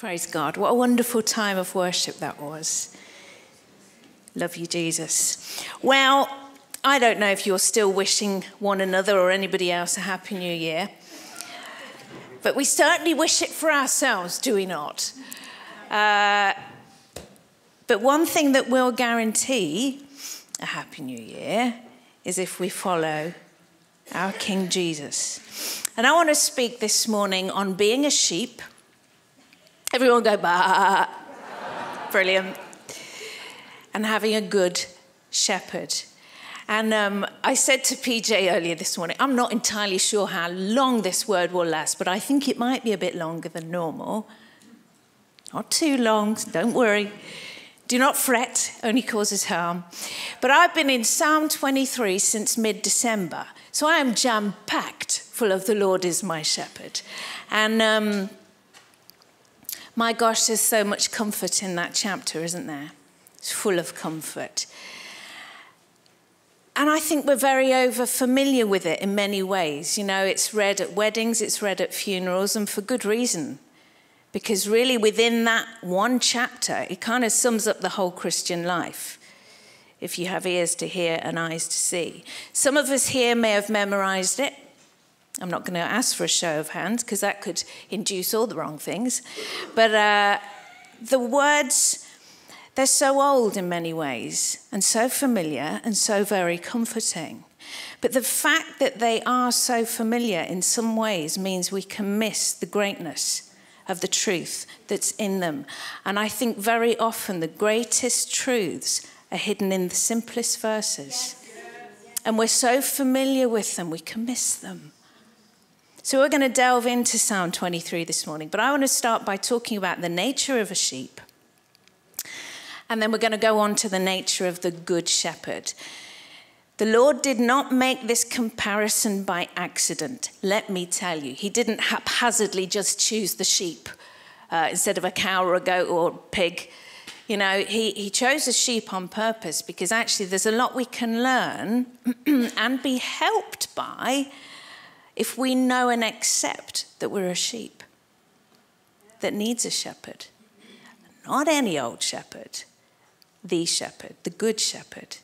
Praise God. What a wonderful time of worship that was. Love you, Jesus. Well, I don't know if you're still wishing one another or anybody else a Happy New Year, but we certainly wish it for ourselves, do we not? Uh, but one thing that will guarantee a Happy New Year is if we follow our King Jesus. And I want to speak this morning on being a sheep Everyone go, bah. Brilliant. And having a good shepherd. And um, I said to PJ earlier this morning, I'm not entirely sure how long this word will last, but I think it might be a bit longer than normal. Not too long, don't worry. Do not fret, only causes harm. But I've been in Psalm 23 since mid December, so I am jam packed full of the Lord is my shepherd. And um, my gosh, there's so much comfort in that chapter, isn't there? It's full of comfort. And I think we're very over familiar with it in many ways. You know, it's read at weddings, it's read at funerals, and for good reason. Because really, within that one chapter, it kind of sums up the whole Christian life. If you have ears to hear and eyes to see. Some of us here may have memorized it. I'm not going to ask for a show of hands because that could induce all the wrong things. But uh, the words, they're so old in many ways and so familiar and so very comforting. But the fact that they are so familiar in some ways means we can miss the greatness of the truth that's in them. And I think very often the greatest truths are hidden in the simplest verses. And we're so familiar with them, we can miss them. So we're going to delve into Psalm 23 this morning, but I want to start by talking about the nature of a sheep. And then we're going to go on to the nature of the good shepherd. The Lord did not make this comparison by accident, let me tell you. He didn't haphazardly just choose the sheep uh, instead of a cow or a goat or a pig. You know, he, he chose a sheep on purpose because actually there's a lot we can learn and be helped by if we know and accept that we're a sheep that needs a shepherd, not any old shepherd, the shepherd, the good shepherd.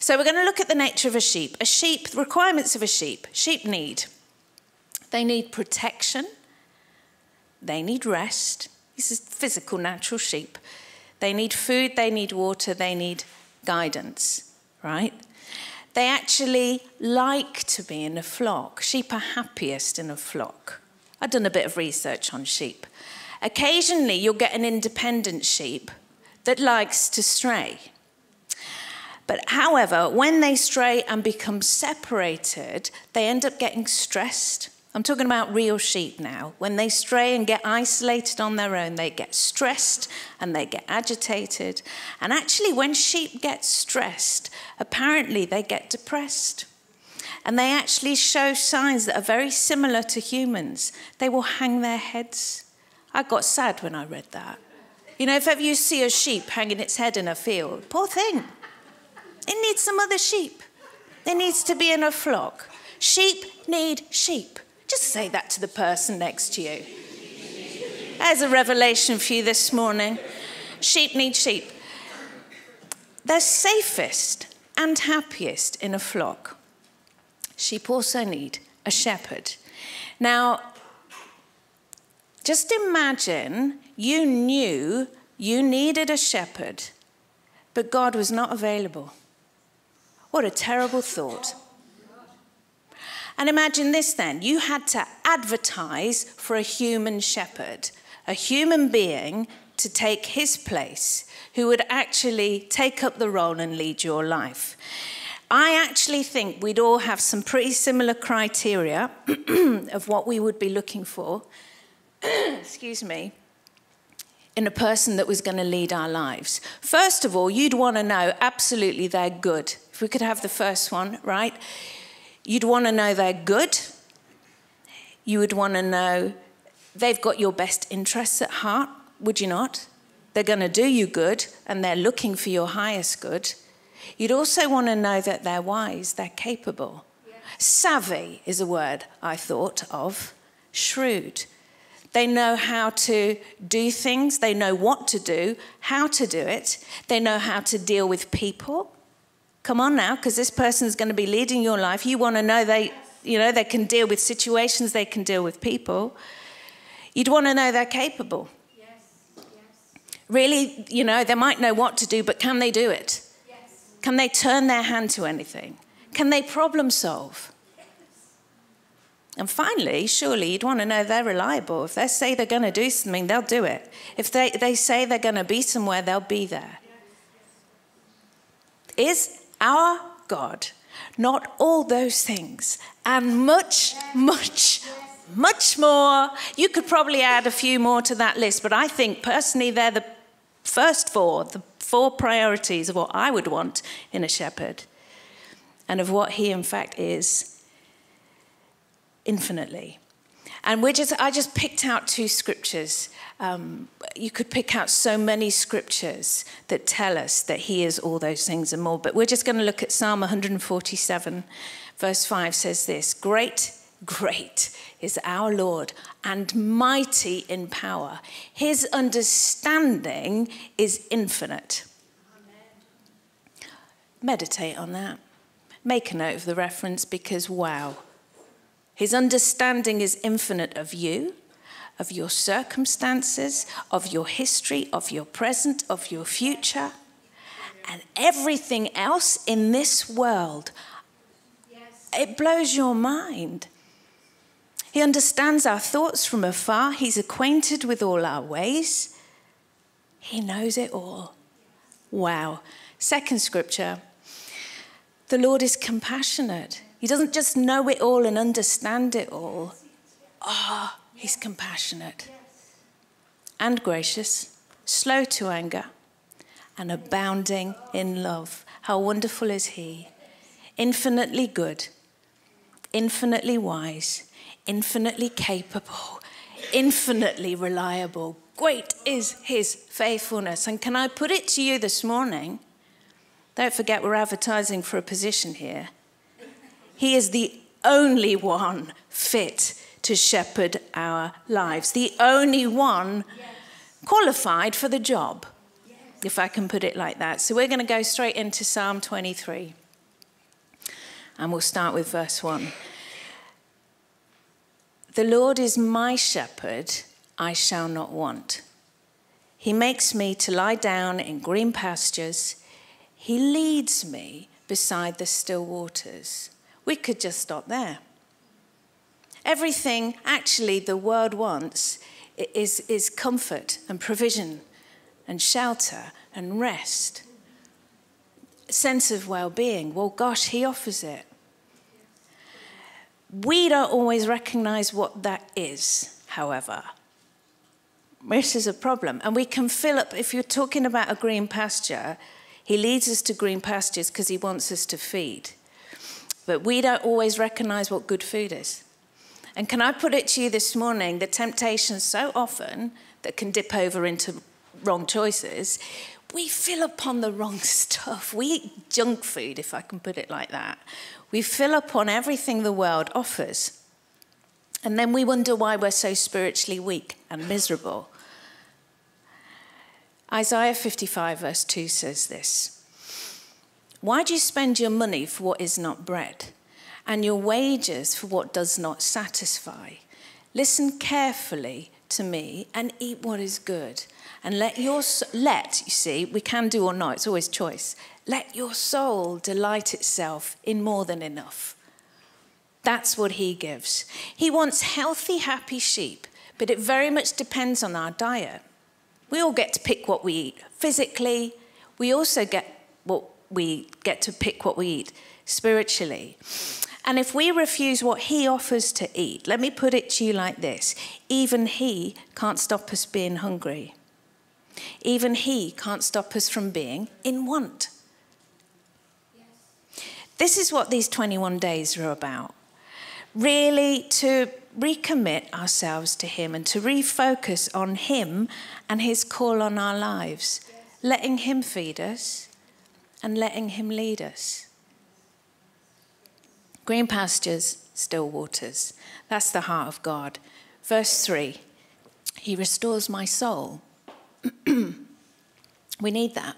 So we're going to look at the nature of a sheep. A sheep, the requirements of a sheep. Sheep need. They need protection. They need rest. This is physical, natural sheep. They need food, they need water, they need guidance, right? They actually like to be in a flock. Sheep are happiest in a flock. I've done a bit of research on sheep. Occasionally, you'll get an independent sheep that likes to stray. But however, when they stray and become separated, they end up getting stressed I'm talking about real sheep now. When they stray and get isolated on their own, they get stressed and they get agitated. And actually, when sheep get stressed, apparently they get depressed. And they actually show signs that are very similar to humans. They will hang their heads. I got sad when I read that. You know, if ever you see a sheep hanging its head in a field, poor thing. It needs some other sheep. It needs to be in a flock. Sheep need sheep. Just say that to the person next to you. There's a revelation for you this morning. Sheep need sheep. They're safest and happiest in a flock. Sheep also need a shepherd. Now, just imagine you knew you needed a shepherd, but God was not available. What a terrible thought. And imagine this then you had to advertise for a human shepherd, a human being to take his place, who would actually take up the role and lead your life. I actually think we'd all have some pretty similar criteria of what we would be looking for, excuse me, in a person that was going to lead our lives. First of all, you'd want to know absolutely they're good. If we could have the first one, right? You'd want to know they're good. You would want to know they've got your best interests at heart, would you not? They're going to do you good and they're looking for your highest good. You'd also want to know that they're wise, they're capable. Savvy is a word I thought of. Shrewd. They know how to do things. They know what to do, how to do it. They know how to deal with people. Come on now, because this person is going to be leading your life. You want to know they, you know, they can deal with situations, they can deal with people. You'd want to know they're capable. Yes. Yes. Really, you know, they might know what to do, but can they do it? Yes. Can they turn their hand to anything? Can they problem solve? And finally, surely you'd want to know they're reliable. If they say they're going to do something, they'll do it. If they, they say they're going to be somewhere, they'll be there. Is our God not all those things and much, much, much more? You could probably add a few more to that list, but I think personally they're the first four, the four priorities of what I would want in a shepherd and of what he, in fact, is infinitely. And we're just, I just picked out two scriptures. Um, you could pick out so many scriptures that tell us that He is all those things and more. But we're just going to look at Psalm 147, verse 5 says this Great, great is our Lord and mighty in power. His understanding is infinite. Amen. Meditate on that. Make a note of the reference because, wow his understanding is infinite of you, of your circumstances, of your history, of your present, of your future, and everything else in this world. It blows your mind. He understands our thoughts from afar. He's acquainted with all our ways. He knows it all. Wow. Second scripture the Lord is compassionate. He doesn't just know it all and understand it all. Ah, oh, he's compassionate and gracious, slow to anger, and abounding in love. How wonderful is he! Infinitely good, infinitely wise, infinitely capable, infinitely reliable. Great is his faithfulness. And can I put it to you this morning? Don't forget, we're advertising for a position here. He is the only one fit to shepherd our lives, the only one qualified for the job, if I can put it like that. So we're going to go straight into Psalm 23. And we'll start with verse 1. The Lord is my shepherd, I shall not want. He makes me to lie down in green pastures. He leads me beside the still waters. We could just stop there. Everything actually the world wants is, is comfort and provision and shelter and rest, sense of well being. Well, gosh, he offers it. We don't always recognize what that is, however. This is a problem. And we can fill up, if you're talking about a green pasture, he leads us to green pastures because he wants us to feed. But we don't always recognize what good food is. And can I put it to you this morning the temptation so often that can dip over into wrong choices, we fill upon the wrong stuff. We eat junk food, if I can put it like that. We fill upon everything the world offers. And then we wonder why we're so spiritually weak and miserable. Isaiah 55, verse 2 says this why do you spend your money for what is not bread, and your wages for what does not satisfy? Listen carefully to me and eat what is good. And let your let, you see, we can do or not, it's always choice. Let your soul delight itself in more than enough. That's what he gives. He wants healthy, happy sheep, but it very much depends on our diet. We all get to pick what we eat physically, we also get what we get to pick what we eat spiritually. And if we refuse what he offers to eat, let me put it to you like this even he can't stop us being hungry. Even he can't stop us from being in want. Yes. This is what these 21 days are about. Really, to recommit ourselves to him and to refocus on him and his call on our lives, yes. letting him feed us and letting Him lead us. Green pastures, still waters. That's the heart of God. Verse 3 He restores my soul. we need that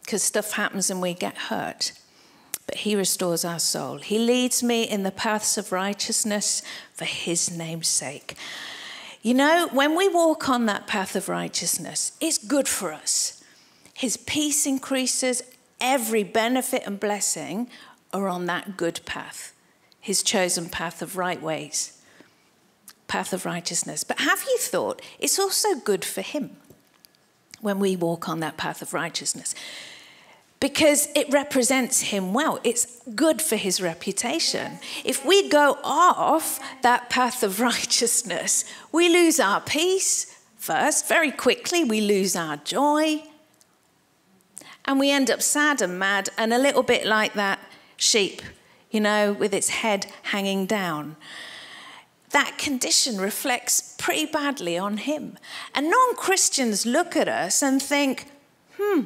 because stuff happens and we get hurt. But He restores our soul. He leads me in the paths of righteousness for His name's sake. You know, when we walk on that path of righteousness, it's good for us. His peace increases, every benefit and blessing are on that good path, His chosen path of right ways path of righteousness. But have you thought it's also good for him when we walk on that path of righteousness? Because it represents him well. It's good for his reputation. If we go off that path of righteousness, we lose our peace first. Very quickly, we lose our joy. And we end up sad and mad and a little bit like that sheep, you know, with its head hanging down that condition reflects pretty badly on him. And non Christians look at us and think, hmm,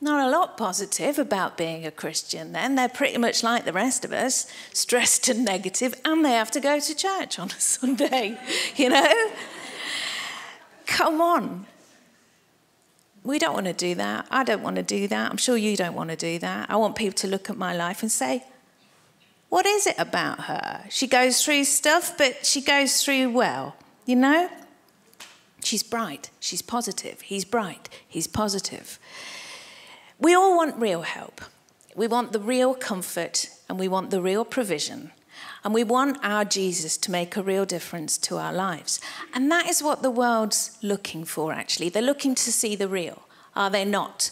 not a lot positive about being a Christian then. They're pretty much like the rest of us, stressed and negative, and they have to go to church on a Sunday, you know? Come on. We don't want to do that. I don't want to do that. I'm sure you don't want to do that. I want people to look at my life and say, what is it about her? She goes through stuff, but she goes through well, you know? She's bright, she's positive. He's bright, he's positive. We all want real help. We want the real comfort and we want the real provision. And we want our Jesus to make a real difference to our lives. And that is what the world's looking for, actually. They're looking to see the real, are they not?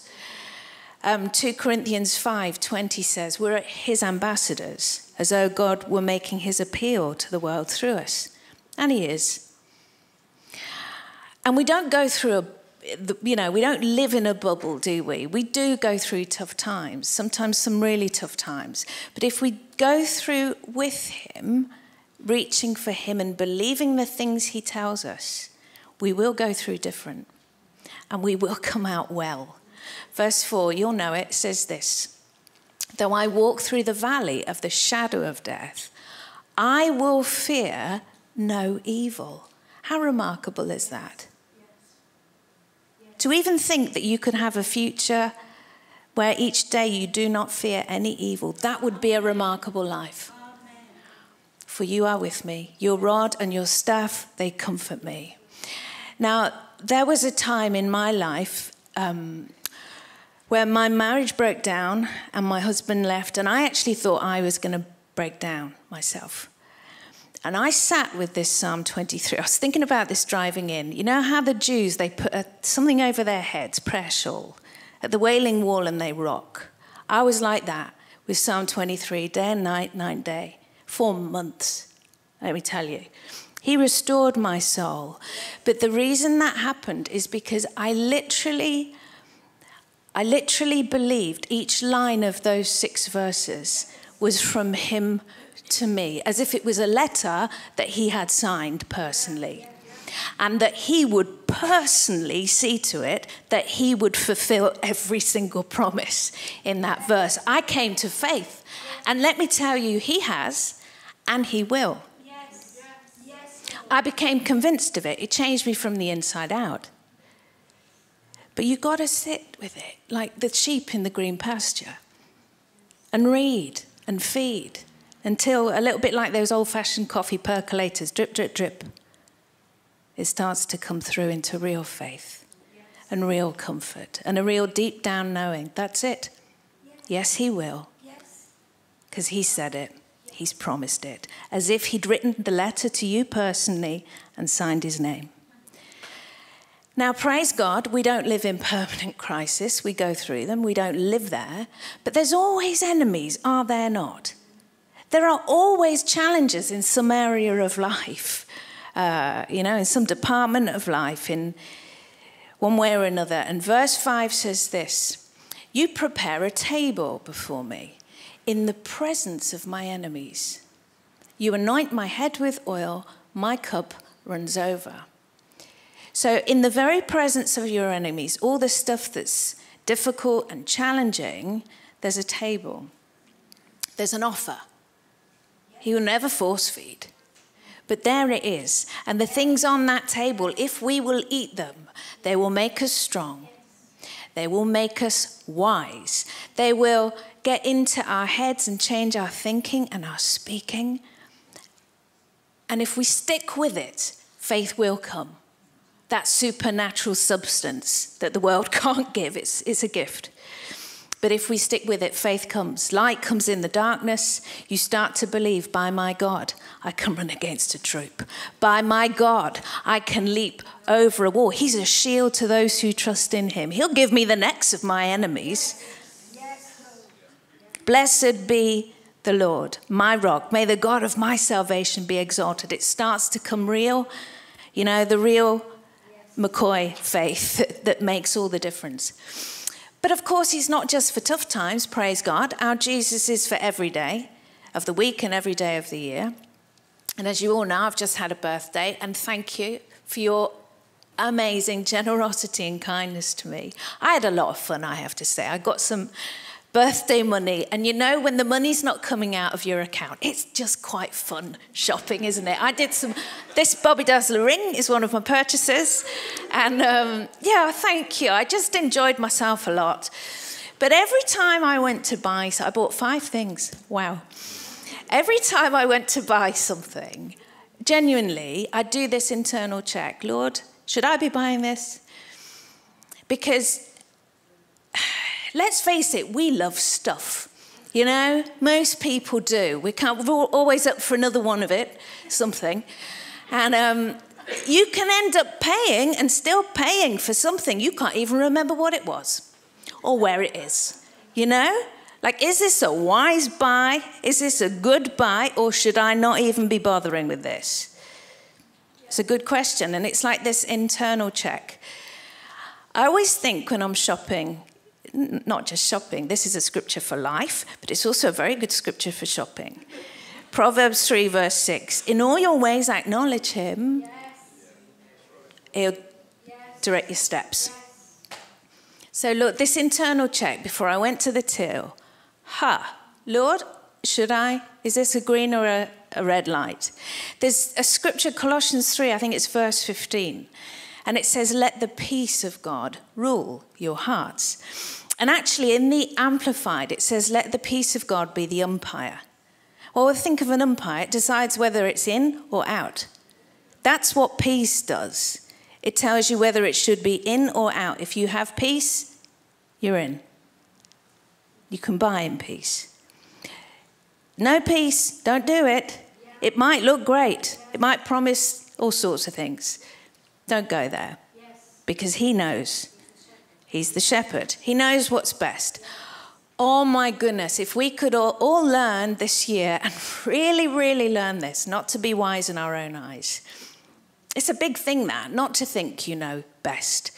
Um, 2 Corinthians 5:20 says, We're his ambassadors, as though God were making his appeal to the world through us. And he is. And we don't go through a you know, we don't live in a bubble, do we? We do go through tough times, sometimes some really tough times. But if we go through with Him, reaching for Him and believing the things He tells us, we will go through different and we will come out well. Verse 4, you'll know it, says this Though I walk through the valley of the shadow of death, I will fear no evil. How remarkable is that? To even think that you could have a future where each day you do not fear any evil, that would be a remarkable life. For you are with me, your rod and your staff, they comfort me. Now, there was a time in my life um, where my marriage broke down and my husband left, and I actually thought I was going to break down myself. And I sat with this Psalm 23. I was thinking about this driving in. You know how the Jews, they put a, something over their heads, prayer shawl, at the Wailing Wall and they rock. I was like that with Psalm 23, day and night, night day, for months, let me tell you. He restored my soul. But the reason that happened is because I literally I literally believed each line of those six verses was from him to me, as if it was a letter that he had signed personally. And that he would personally see to it that he would fulfill every single promise in that verse. I came to faith. And let me tell you, he has, and he will. I became convinced of it. It changed me from the inside out. But you've got to sit with it like the sheep in the green pasture and read and feed until a little bit like those old fashioned coffee percolators drip, drip, drip. It starts to come through into real faith and real comfort and a real deep down knowing that's it. Yes, He will. Because He said it, He's promised it, as if He'd written the letter to you personally and signed His name. Now, praise God, we don't live in permanent crisis. We go through them, we don't live there. But there's always enemies, are there not? There are always challenges in some area of life, uh, you know, in some department of life, in one way or another. And verse 5 says this You prepare a table before me in the presence of my enemies. You anoint my head with oil, my cup runs over. So, in the very presence of your enemies, all the stuff that's difficult and challenging, there's a table, there's an offer. He will never force feed. But there it is. And the things on that table, if we will eat them, they will make us strong. They will make us wise. They will get into our heads and change our thinking and our speaking. And if we stick with it, faith will come. That supernatural substance that the world can't give, it's, it's a gift. But if we stick with it, faith comes. Light comes in the darkness. You start to believe, by my God, I can run against a troop. By my God, I can leap over a wall. He's a shield to those who trust in him. He'll give me the necks of my enemies. Blessed be the Lord, my rock. May the God of my salvation be exalted. It starts to come real, you know, the real McCoy faith that makes all the difference. But of course, he's not just for tough times, praise God. Our Jesus is for every day of the week and every day of the year. And as you all know, I've just had a birthday, and thank you for your amazing generosity and kindness to me. I had a lot of fun, I have to say. I got some birthday money. And you know, when the money's not coming out of your account, it's just quite fun shopping, isn't it? I did some, this Bobby Dazzler ring is one of my purchases. And um, yeah, thank you. I just enjoyed myself a lot. But every time I went to buy, so I bought five things. Wow. Every time I went to buy something, genuinely, I do this internal check Lord, should I be buying this? Because let's face it, we love stuff. You know, most people do. We can't, we're always up for another one of it, something. And um, you can end up paying and still paying for something you can't even remember what it was or where it is. You know? Like, is this a wise buy? Is this a good buy? Or should I not even be bothering with this? It's a good question. And it's like this internal check. I always think when I'm shopping, not just shopping, this is a scripture for life, but it's also a very good scripture for shopping. Proverbs 3, verse 6 In all your ways, acknowledge him, he'll direct your steps. So, look, this internal check before I went to the till ha, Lord, should I? Is this a green or a, a red light? There's a scripture, Colossians 3, I think it's verse 15. And it says, Let the peace of God rule your hearts. And actually, in the Amplified, it says, Let the peace of God be the umpire. Well, think of an umpire, it decides whether it's in or out. That's what peace does. It tells you whether it should be in or out. If you have peace, you're in. You can buy in peace. No peace, don't do it. It might look great, it might promise all sorts of things. Don't go there because He knows. He's the shepherd. He knows what's best. Oh my goodness, if we could all, all, learn this year and really, really learn this, not to be wise in our own eyes. It's a big thing, that, not to think you know best.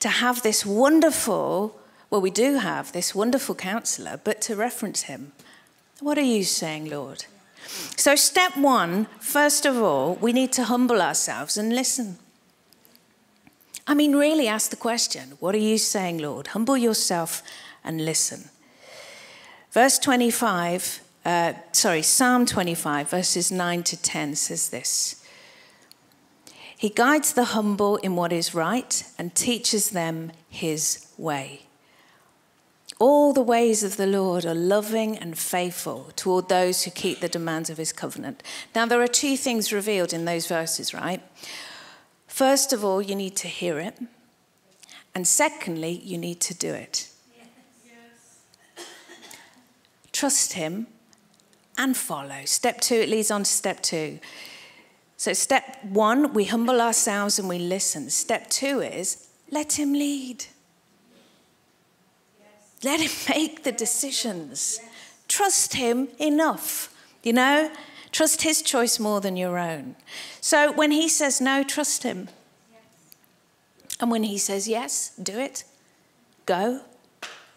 To have this wonderful, well, we do have this wonderful counselor, but to reference him. What are you saying, Lord? So, step one, first of all, we need to humble ourselves and listen. I mean, really ask the question what are you saying, Lord? Humble yourself and listen. Verse 25, uh, sorry, Psalm 25, verses 9 to 10 says this He guides the humble in what is right and teaches them his way. All the ways of the Lord are loving and faithful toward those who keep the demands of his covenant. Now, there are two things revealed in those verses, right? First of all, you need to hear it. And secondly, you need to do it. Yes. Trust Him and follow. Step two, it leads on to step two. So, step one, we humble ourselves and we listen. Step two is let Him lead. Yes. Let Him make the decisions. Yes. Trust Him enough. You know, Trust his choice more than your own. So when he says no, trust him. And when he says yes, do it. Go.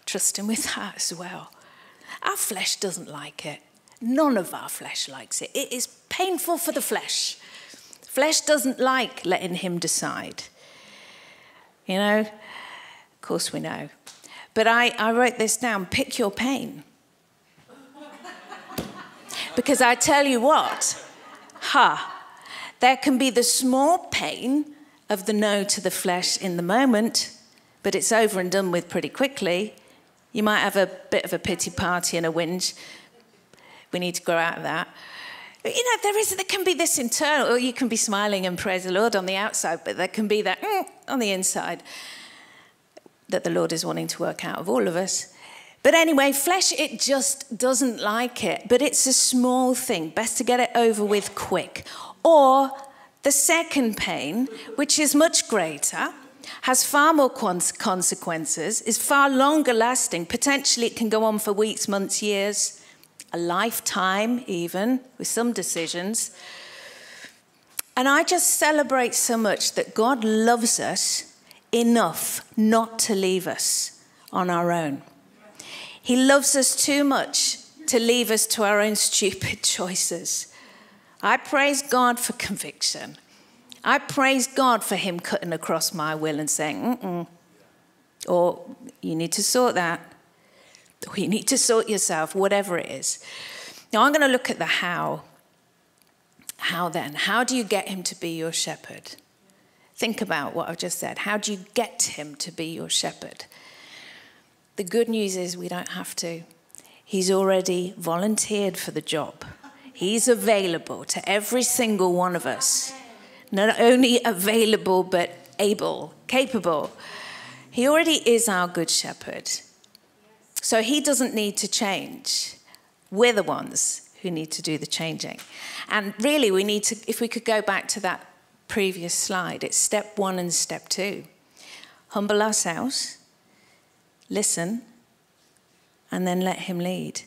Trust him with that as well. Our flesh doesn't like it. None of our flesh likes it. It is painful for the flesh. Flesh doesn't like letting him decide. You know, of course we know. But I, I wrote this down pick your pain. Because I tell you what, ha, There can be the small pain of the no to the flesh in the moment, but it's over and done with pretty quickly. You might have a bit of a pity party and a whinge. We need to grow out of that. But, you know, there is there can be this internal, or you can be smiling and praise the Lord on the outside, but there can be that mm, on the inside that the Lord is wanting to work out of all of us. But anyway, flesh, it just doesn't like it. But it's a small thing. Best to get it over with quick. Or the second pain, which is much greater, has far more consequences, is far longer lasting. Potentially, it can go on for weeks, months, years, a lifetime, even, with some decisions. And I just celebrate so much that God loves us enough not to leave us on our own. He loves us too much to leave us to our own stupid choices. I praise God for conviction. I praise God for Him cutting across my will and saying, mm mm, or you need to sort that, or you need to sort yourself, whatever it is. Now I'm going to look at the how. How then? How do you get Him to be your shepherd? Think about what I've just said. How do you get Him to be your shepherd? The good news is we don't have to. He's already volunteered for the job. He's available to every single one of us. Not only available, but able, capable. He already is our good shepherd. So he doesn't need to change. We're the ones who need to do the changing. And really, we need to, if we could go back to that previous slide, it's step one and step two. Humble ourselves, listen, and then let him lead.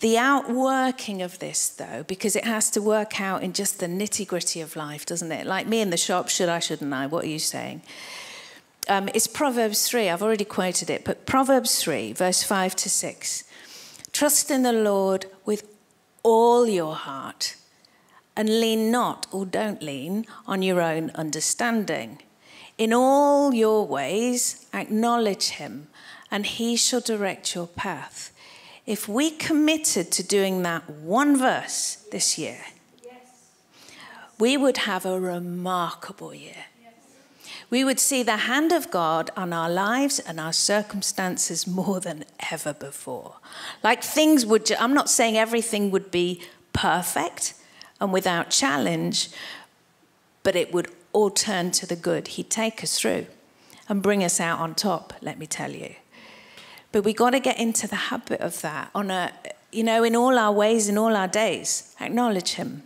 The outworking of this, though, because it has to work out in just the nitty gritty of life, doesn't it? Like me in the shop, should I, shouldn't I? What are you saying? Um, it's Proverbs 3, I've already quoted it, but Proverbs 3, verse 5 to 6. Trust in the Lord with all your heart and lean not or don't lean on your own understanding. In all your ways, acknowledge him, and he shall direct your path. If we committed to doing that one verse this year, we would have a remarkable year. We would see the hand of God on our lives and our circumstances more than ever before. Like things would, I'm not saying everything would be perfect and without challenge, but it would all turn to the good. He'd take us through and bring us out on top, let me tell you. But we got to get into the habit of that on a, you know, in all our ways, in all our days. Acknowledge Him.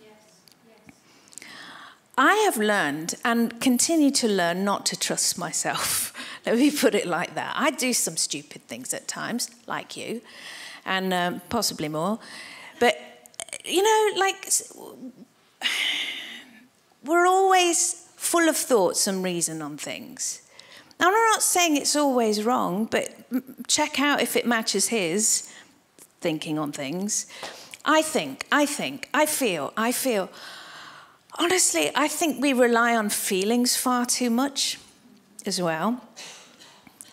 I have learned and continue to learn not to trust myself. Let me put it like that. I do some stupid things at times, like you, and um, possibly more. But, you know, like, we're always full of thoughts and reason on things. Now, I'm not saying it's always wrong, but check out if it matches his thinking on things. I think, I think, I feel, I feel. Honestly, I think we rely on feelings far too much as well.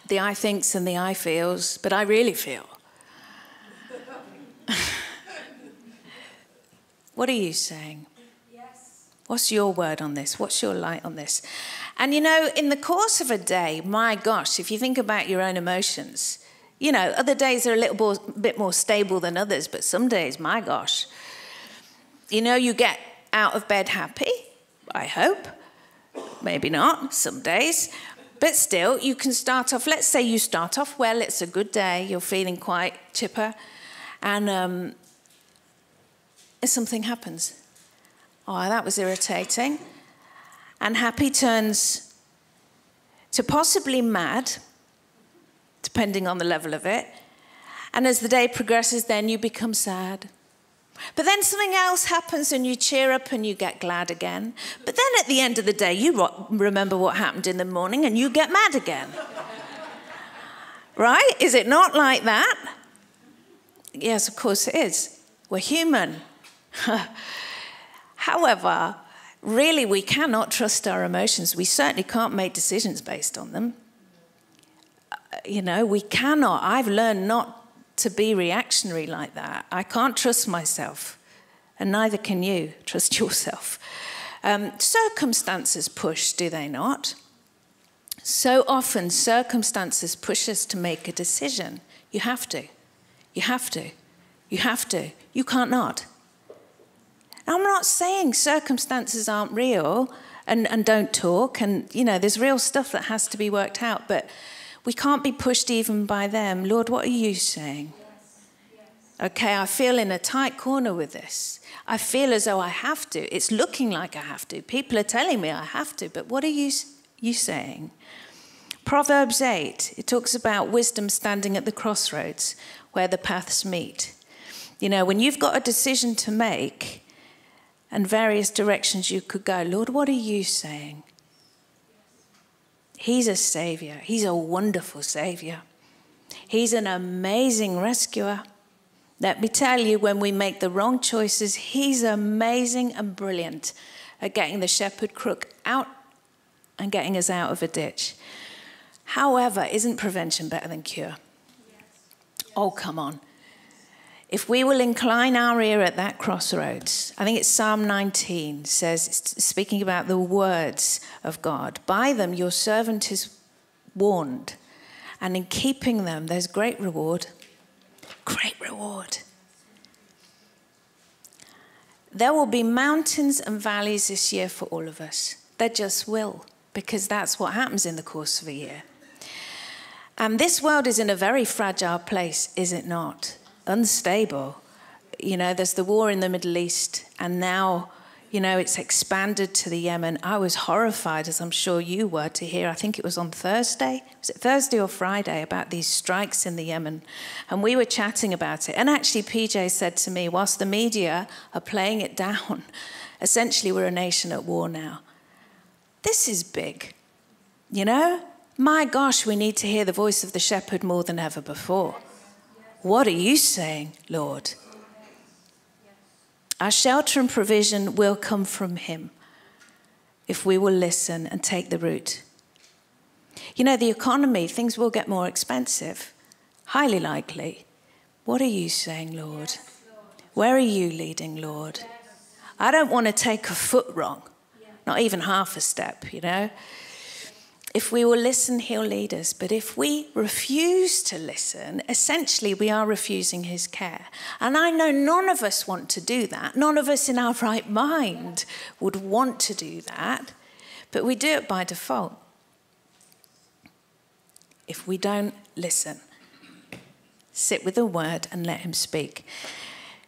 The I thinks and the I feels, but I really feel. what are you saying? What's your word on this? What's your light on this? And you know, in the course of a day, my gosh, if you think about your own emotions, you know, other days are a little more, bit more stable than others, but some days, my gosh, you know, you get out of bed happy, I hope. Maybe not, some days. But still, you can start off, let's say you start off well, it's a good day, you're feeling quite chipper, and um, something happens. Oh, that was irritating. And happy turns to possibly mad, depending on the level of it. And as the day progresses, then you become sad. But then something else happens and you cheer up and you get glad again. But then at the end of the day, you remember what happened in the morning and you get mad again. right? Is it not like that? Yes, of course it is. We're human. However, really we cannot trust our emotions. We certainly can't make decisions based on them. Uh, you know, we cannot. I've learned not to be reactionary like that. I can't trust myself, and neither can you trust yourself. Um, circumstances push, do they not? So often, circumstances push us to make a decision. You have to. You have to. You have to. You can't not. I'm not saying circumstances aren't real and, and don't talk, and you know, there's real stuff that has to be worked out, but we can't be pushed even by them. Lord, what are you saying? Okay, I feel in a tight corner with this. I feel as though I have to. It's looking like I have to. People are telling me I have to, but what are you, you saying? Proverbs 8, it talks about wisdom standing at the crossroads where the paths meet. You know, when you've got a decision to make and various directions you could go, Lord, what are you saying? He's a savior. He's a wonderful savior. He's an amazing rescuer. Let me tell you, when we make the wrong choices, He's amazing and brilliant at getting the shepherd crook out and getting us out of a ditch. However, isn't prevention better than cure? Oh, come on. If we will incline our ear at that crossroads, I think it's Psalm 19 says, speaking about the words of God, by them your servant is warned, and in keeping them there's great reward. Great reward. There will be mountains and valleys this year for all of us. There just will, because that's what happens in the course of a year. And this world is in a very fragile place, is it not? Unstable. You know, there's the war in the Middle East, and now you know, it's expanded to the Yemen. I was horrified, as I'm sure you were, to hear, I think it was on Thursday, was it Thursday or Friday, about these strikes in the Yemen. And we were chatting about it. And actually, PJ said to me, whilst the media are playing it down, essentially, we're a nation at war now. This is big, you know? My gosh, we need to hear the voice of the shepherd more than ever before. What are you saying, Lord? Our shelter and provision will come from Him if we will listen and take the route. You know, the economy, things will get more expensive, highly likely. What are you saying, Lord? Where are you leading, Lord? I don't want to take a foot wrong, not even half a step, you know. If we will listen, he'll lead us. But if we refuse to listen, essentially we are refusing his care. And I know none of us want to do that. None of us in our right mind would want to do that. But we do it by default. If we don't listen, sit with the word and let him speak.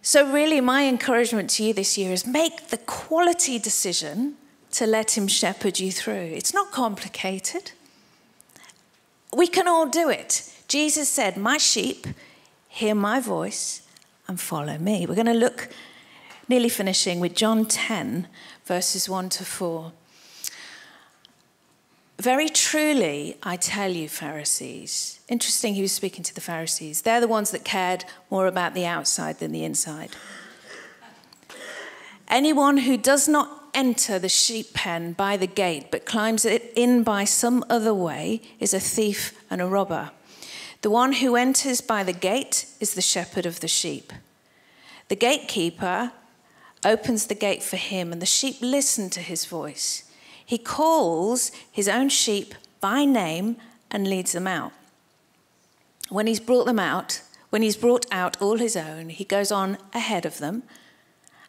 So, really, my encouragement to you this year is make the quality decision to let Him shepherd you through. It's not complicated. We can all do it. Jesus said, My sheep hear my voice and follow me. We're going to look, nearly finishing, with John 10, verses 1 to 4. Very truly, I tell you, Pharisees. Interesting, he was speaking to the Pharisees. They're the ones that cared more about the outside than the inside. Anyone who does not enter the sheep pen by the gate, but climbs it in by some other way, is a thief and a robber. The one who enters by the gate is the shepherd of the sheep. The gatekeeper opens the gate for him, and the sheep listen to his voice. He calls his own sheep by name and leads them out. When he's brought them out, when he's brought out all his own, he goes on ahead of them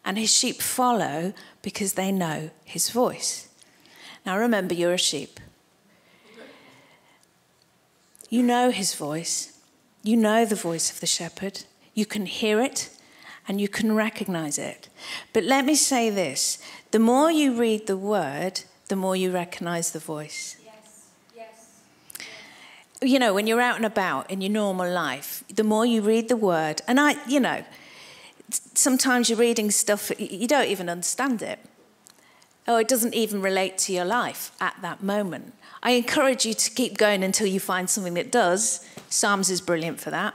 and his sheep follow because they know his voice. Now remember, you're a sheep. You know his voice. You know the voice of the shepherd. You can hear it and you can recognize it. But let me say this the more you read the word, the more you recognize the voice. You know, when you're out and about in your normal life, the more you read the word, and I, you know, sometimes you're reading stuff, you don't even understand it. Or it doesn't even relate to your life at that moment. I encourage you to keep going until you find something that does. Psalms is brilliant for that.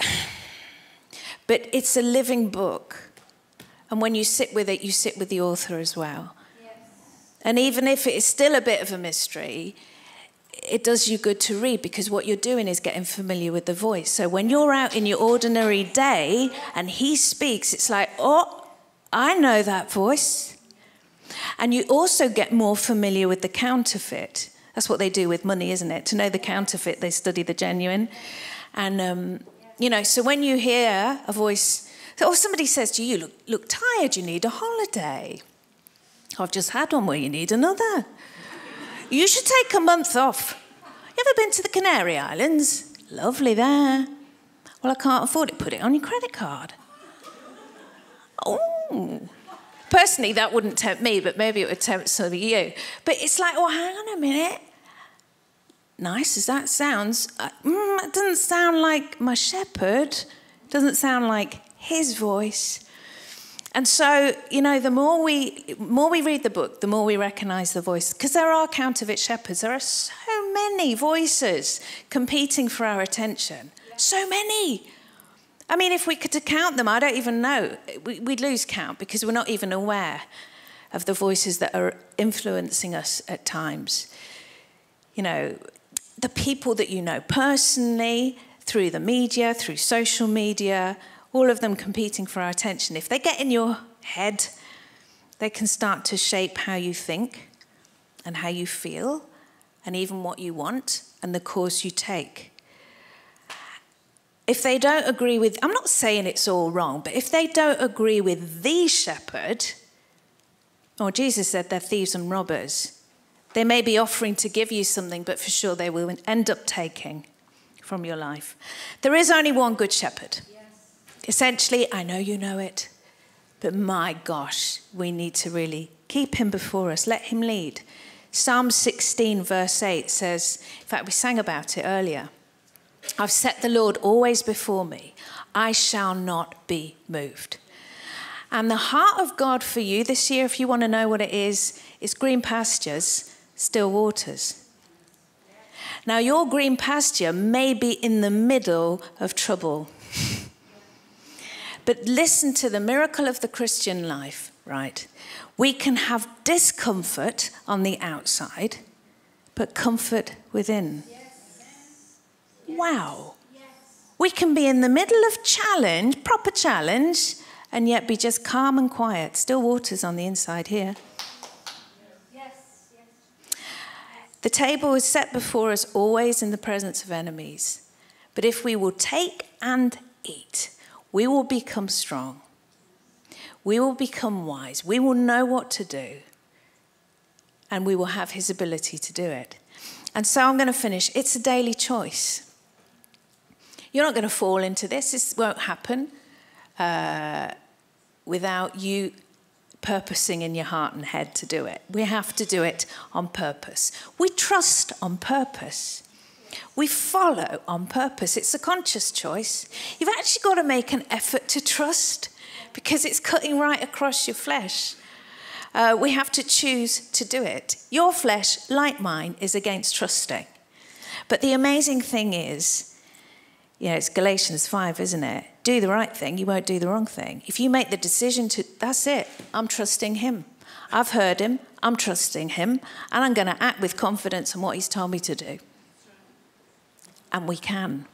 But it's a living book. And when you sit with it, you sit with the author as well. Yes. And even if it is still a bit of a mystery, it does you good to read because what you're doing is getting familiar with the voice. So when you're out in your ordinary day and he speaks, it's like, oh, I know that voice. And you also get more familiar with the counterfeit. That's what they do with money, isn't it? To know the counterfeit, they study the genuine. And, um, you know, so when you hear a voice, or somebody says to you, look, look tired, you need a holiday. I've just had one where you need another. You should take a month off. You ever been to the Canary Islands? Lovely there. Well, I can't afford it. Put it on your credit card. Oh. Personally, that wouldn't tempt me, but maybe it would tempt some of you. But it's like, well, hang on a minute. Nice as that sounds, uh, mm, it doesn't sound like my shepherd. It doesn't sound like his voice. And so, you know, the more we, more we read the book, the more we recognize the voice. Because there are counterfeit shepherds. There are so many voices competing for our attention. So many. I mean, if we could count them, I don't even know. We'd lose count because we're not even aware of the voices that are influencing us at times. You know, the people that you know personally, through the media, through social media, all of them competing for our attention. If they get in your head, they can start to shape how you think and how you feel and even what you want and the course you take. If they don't agree with, I'm not saying it's all wrong, but if they don't agree with the shepherd, or Jesus said they're thieves and robbers, they may be offering to give you something, but for sure they will end up taking from your life. There is only one good shepherd. Essentially, I know you know it, but my gosh, we need to really keep him before us, let him lead. Psalm 16, verse 8 says, in fact, we sang about it earlier I've set the Lord always before me, I shall not be moved. And the heart of God for you this year, if you want to know what it is, is green pastures, still waters. Now, your green pasture may be in the middle of trouble. But listen to the miracle of the Christian life, right? We can have discomfort on the outside, but comfort within. Wow. We can be in the middle of challenge, proper challenge, and yet be just calm and quiet. Still waters on the inside here. Yes. The table is set before us always in the presence of enemies. But if we will take and eat, we will become strong. We will become wise. We will know what to do. And we will have his ability to do it. And so I'm going to finish. It's a daily choice. You're not going to fall into this, this won't happen uh, without you purposing in your heart and head to do it. We have to do it on purpose. We trust on purpose. We follow on purpose. It's a conscious choice. You've actually got to make an effort to trust because it's cutting right across your flesh. Uh, we have to choose to do it. Your flesh, like mine, is against trusting. But the amazing thing is, you know, it's Galatians 5, isn't it? Do the right thing, you won't do the wrong thing. If you make the decision to, that's it, I'm trusting Him. I've heard Him, I'm trusting Him, and I'm going to act with confidence on what He's told me to do and we can.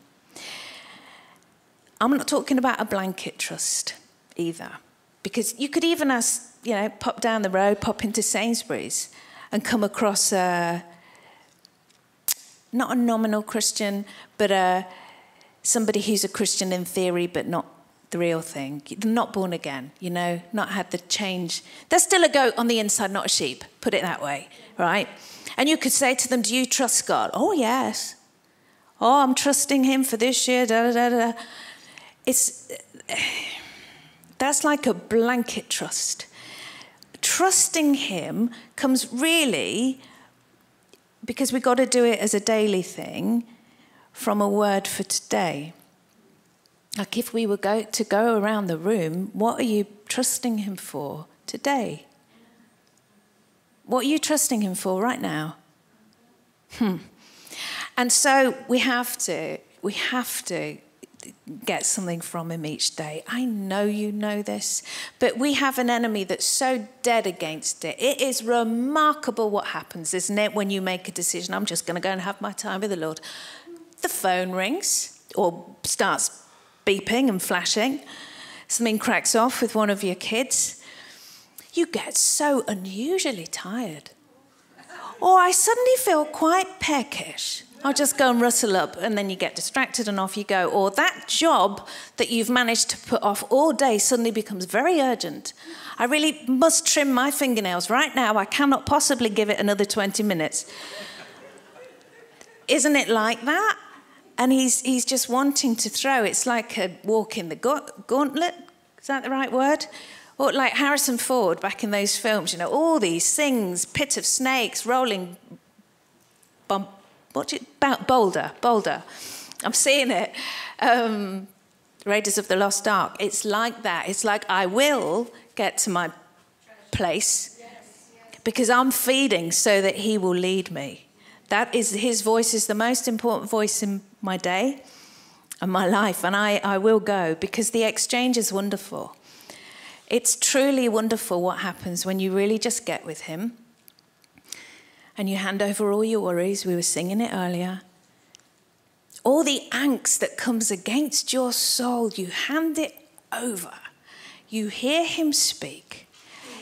I'm not talking about a blanket trust either, because you could even ask, you know, pop down the road, pop into Sainsbury's, and come across a not a nominal Christian, but a, somebody who's a Christian in theory, but not the real thing. Not born again, you know, not had the change. They're still a goat on the inside, not a sheep, put it that way, right? And you could say to them, Do you trust God? Oh, yes. Oh, I'm trusting him for this year. Da, da, da, It's that's like a blanket trust. Trusting him comes really because we've got to do it as a daily thing from a word for today. Like if we were go, to go around the room, what are you trusting him for today? What are you trusting him for right now? Hmm. And so we have to, we have to get something from him each day. I know you know this, but we have an enemy that's so dead against it. It is remarkable what happens, isn't it, when you make a decision, I'm just going to go and have my time with the Lord. The phone rings or starts beeping and flashing. Something cracks off with one of your kids. you get so unusually tired. Or I suddenly feel quite peckish. I'll just go and rustle up, and then you get distracted and off you go. Or that job that you've managed to put off all day suddenly becomes very urgent. I really must trim my fingernails right now. I cannot possibly give it another 20 minutes. Isn't it like that? And he's, he's just wanting to throw. It's like a walk in the gauntlet. Is that the right word? Or like Harrison Ford back in those films, you know, all these things, pit of snakes, rolling bump, what's it, boulder, boulder. I'm seeing it. Um, Raiders of the Lost Ark. It's like that. It's like I will get to my place because I'm feeding so that he will lead me. That is his voice is the most important voice in my day and my life, and I, I will go because the exchange is wonderful. It's truly wonderful what happens when you really just get with him and you hand over all your worries. We were singing it earlier. All the angst that comes against your soul, you hand it over. You hear him speak.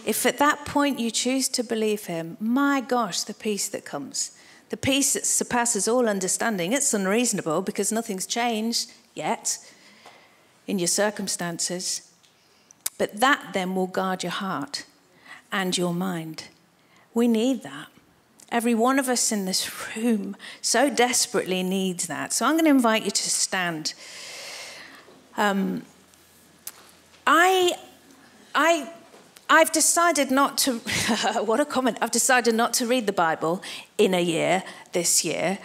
If at that point you choose to believe him, my gosh, the peace that comes, the peace that surpasses all understanding, it's unreasonable because nothing's changed yet in your circumstances. But that then will guard your heart and your mind. We need that. Every one of us in this room so desperately needs that. So I'm going to invite you to stand. Um, I, I, I've decided not to, what a comment, I've decided not to read the Bible in a year this year.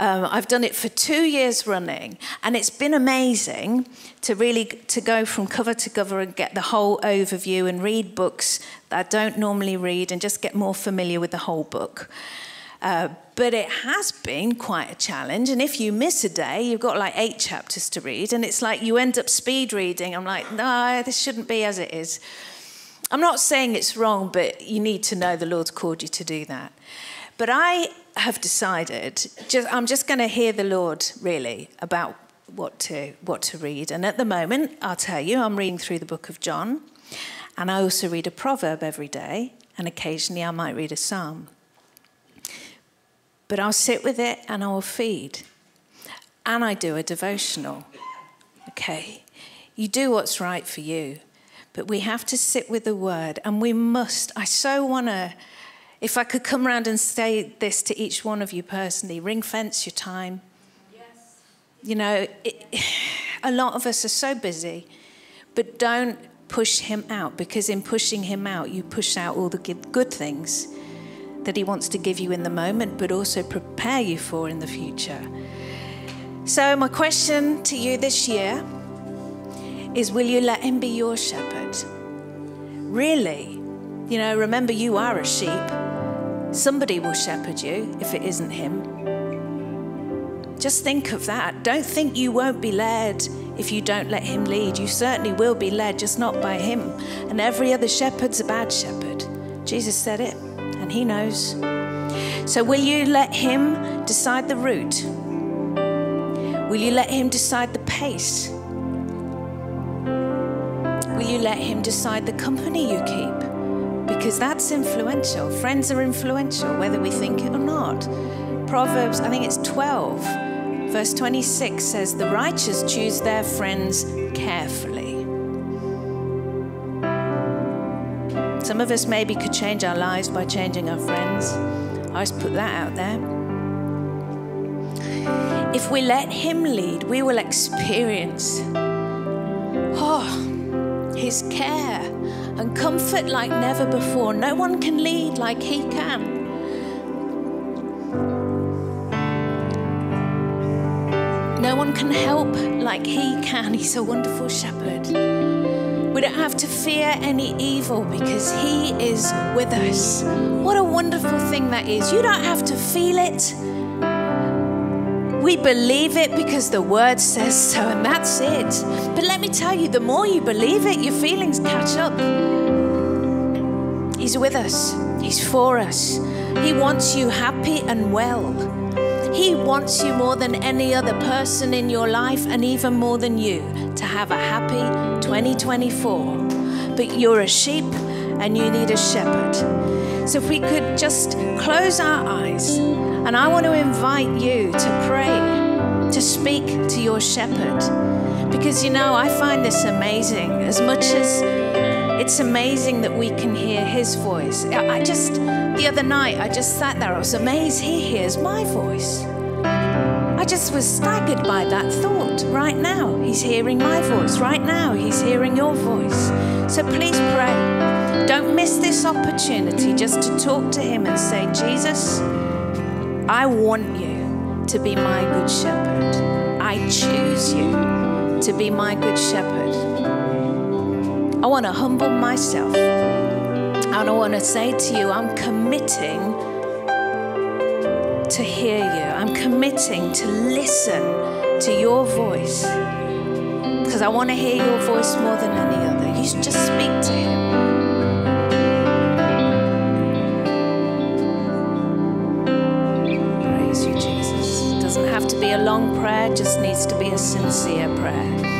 Um, I've done it for two years running, and it's been amazing to really to go from cover to cover and get the whole overview and read books that I don't normally read and just get more familiar with the whole book. Uh, but it has been quite a challenge. And if you miss a day, you've got like eight chapters to read, and it's like you end up speed reading. I'm like, no, this shouldn't be as it is. I'm not saying it's wrong, but you need to know the Lord's called you to do that. But I have decided, just, I'm just going to hear the Lord really about what to, what to read. And at the moment, I'll tell you, I'm reading through the book of John, and I also read a proverb every day, and occasionally I might read a psalm. But I'll sit with it and I'll feed. And I do a devotional. Okay? You do what's right for you. But we have to sit with the word, and we must. I so want to if I could come around and say this to each one of you personally, ring fence your time. Yes. You know, it, a lot of us are so busy, but don't push him out because in pushing him out, you push out all the good things that he wants to give you in the moment, but also prepare you for in the future. So, my question to you this year is Will you let him be your shepherd? Really? You know, remember you are a sheep. Somebody will shepherd you if it isn't Him. Just think of that. Don't think you won't be led if you don't let Him lead. You certainly will be led, just not by Him. And every other shepherd's a bad shepherd. Jesus said it, and He knows. So, will you let Him decide the route? Will you let Him decide the pace? Will you let Him decide the company you keep? Because that's influential. Friends are influential, whether we think it or not. Proverbs, I think it's 12, verse 26 says, The righteous choose their friends carefully. Some of us maybe could change our lives by changing our friends. I just put that out there. If we let Him lead, we will experience oh, His care and comfort like never before. No one can lead like He can. No one can help like He can. He's a wonderful shepherd. We don't have to fear any evil because He is with us. What a wonderful thing that is. You don't have to feel it. We believe it because the word says so, and that's it. But let me tell you, the more you believe it, your feelings catch up. He's with us, He's for us. He wants you happy and well. He wants you more than any other person in your life, and even more than you, to have a happy 2024. But you're a sheep and you need a shepherd. So if we could just close our eyes, and I want to invite you to pray, to speak to your shepherd. Because you know, I find this amazing. As much as it's amazing that we can hear his voice, I just, the other night, I just sat there, I was amazed he hears my voice. I just was staggered by that thought. Right now, he's hearing my voice. Right now, he's hearing your voice. So please pray. Don't miss this opportunity just to talk to him and say, Jesus, I want you to be my good shepherd. I choose you to be my good shepherd. I want to humble myself. And I want to say to you, I'm committing to hear you. I'm committing to listen to your voice. Because I want to hear your voice more than any other. You just speak to him. Be a long prayer, just needs to be a sincere prayer.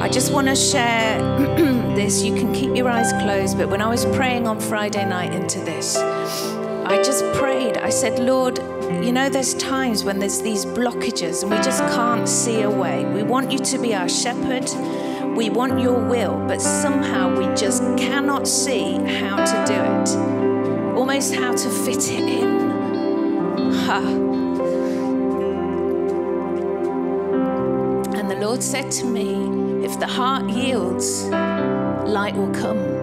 I just want to share this. You can keep your eyes closed, but when I was praying on Friday night into this, I just prayed. I said, Lord, you know, there's times when there's these blockages and we just can't see a way. We want you to be our shepherd. We want your will, but somehow we just cannot see how to do it. Almost how to fit it in. And the Lord said to me, if the heart yields, light will come.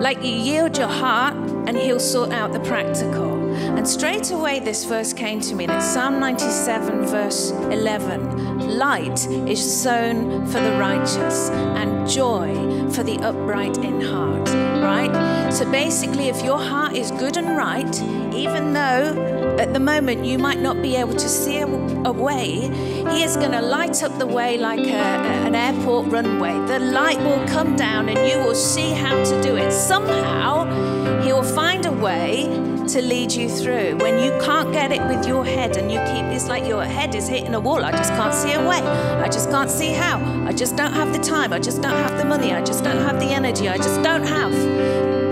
Like you yield your heart, and He'll sort out the practical. And straight away, this verse came to me, and it's Psalm 97, verse 11. Light is sown for the righteous, and joy for the upright in heart. Right? So basically, if your heart is good and right, even though at the moment you might not be able to see a, a way, He is going to light up the way like a, an airport runway. The light will come down and you will see how to do it. Somehow, He will find a way to lead you through. When you can't get it with your head and you keep, it's like your head is hitting a wall. I just can't see a way. I just can't see how. I just don't have the time. I just don't have the money. I just don't have the energy. I just don't have.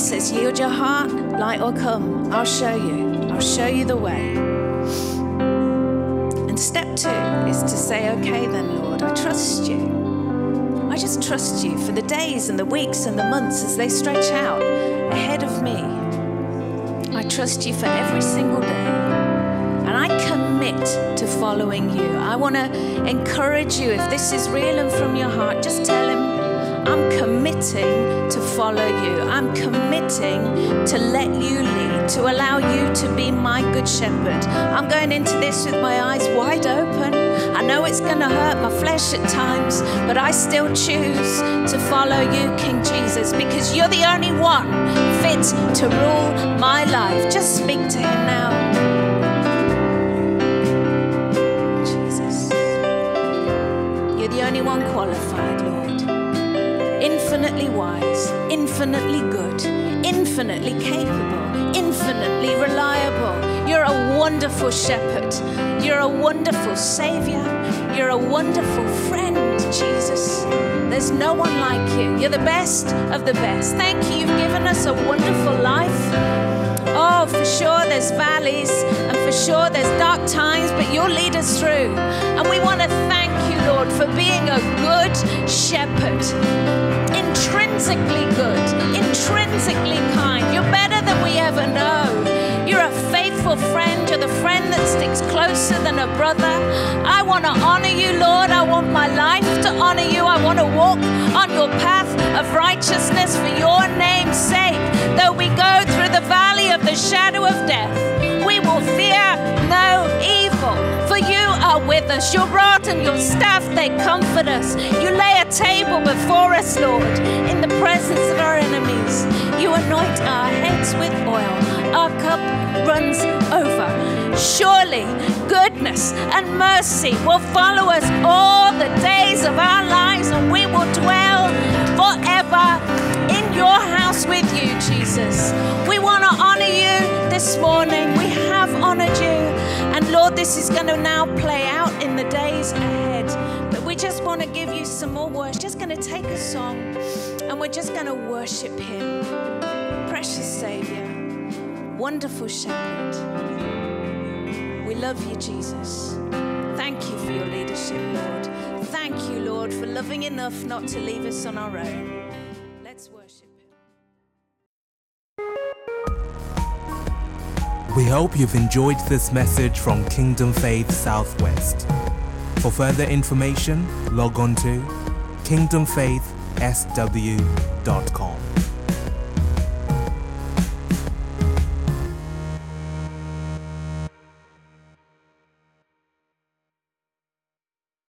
Says, Yield your heart, light will come. I'll show you. I'll show you the way. And step two is to say, Okay, then, Lord, I trust you. I just trust you for the days and the weeks and the months as they stretch out ahead of me. I trust you for every single day. And I commit to following you. I want to encourage you, if this is real and from your heart, just tell him, I'm committing to follow you. I'm committing to let you lead, to allow you to be my good shepherd. I'm going into this with my eyes wide open. I know it's going to hurt my flesh at times, but I still choose to follow you, King Jesus, because you're the only one fit to rule my life. Just speak to him now. Jesus. You're the only one qualified, infinitely good, infinitely capable, infinitely reliable. You're a wonderful shepherd. You're a wonderful savior. You're a wonderful friend, Jesus. There's no one like you. You're the best of the best. Thank you. You've given us a wonderful life. Oh, for sure there's valleys and for sure there's dark times, but you'll lead us through. And we want to thank Lord, for being a good shepherd intrinsically good, intrinsically kind. You're better than we ever know. You're a faithful friend. You're the friend that sticks closer than a brother. I want to honor you, Lord. I want my life to honor you. I want to walk on your path of righteousness for your name's sake. Though we go through the valley of the shadow of death, us. Your rod and your staff, they comfort us. You lay a table before us, Lord, in the presence of our enemies. You anoint our heads with oil. Our cup runs over. Surely goodness and mercy will follow us all the days of our lives, and we will dwell forever in your house with you, Jesus. We want to honor you this morning. We have honored you. Lord, this is going to now play out in the days ahead. But we just want to give you some more words. Just going to take a song and we're just going to worship Him. Precious Savior, wonderful Shepherd. We love you, Jesus. Thank you for your leadership, Lord. Thank you, Lord, for loving enough not to leave us on our own. We hope you've enjoyed this message from Kingdom Faith Southwest. For further information, log on to kingdomfaithsw.com.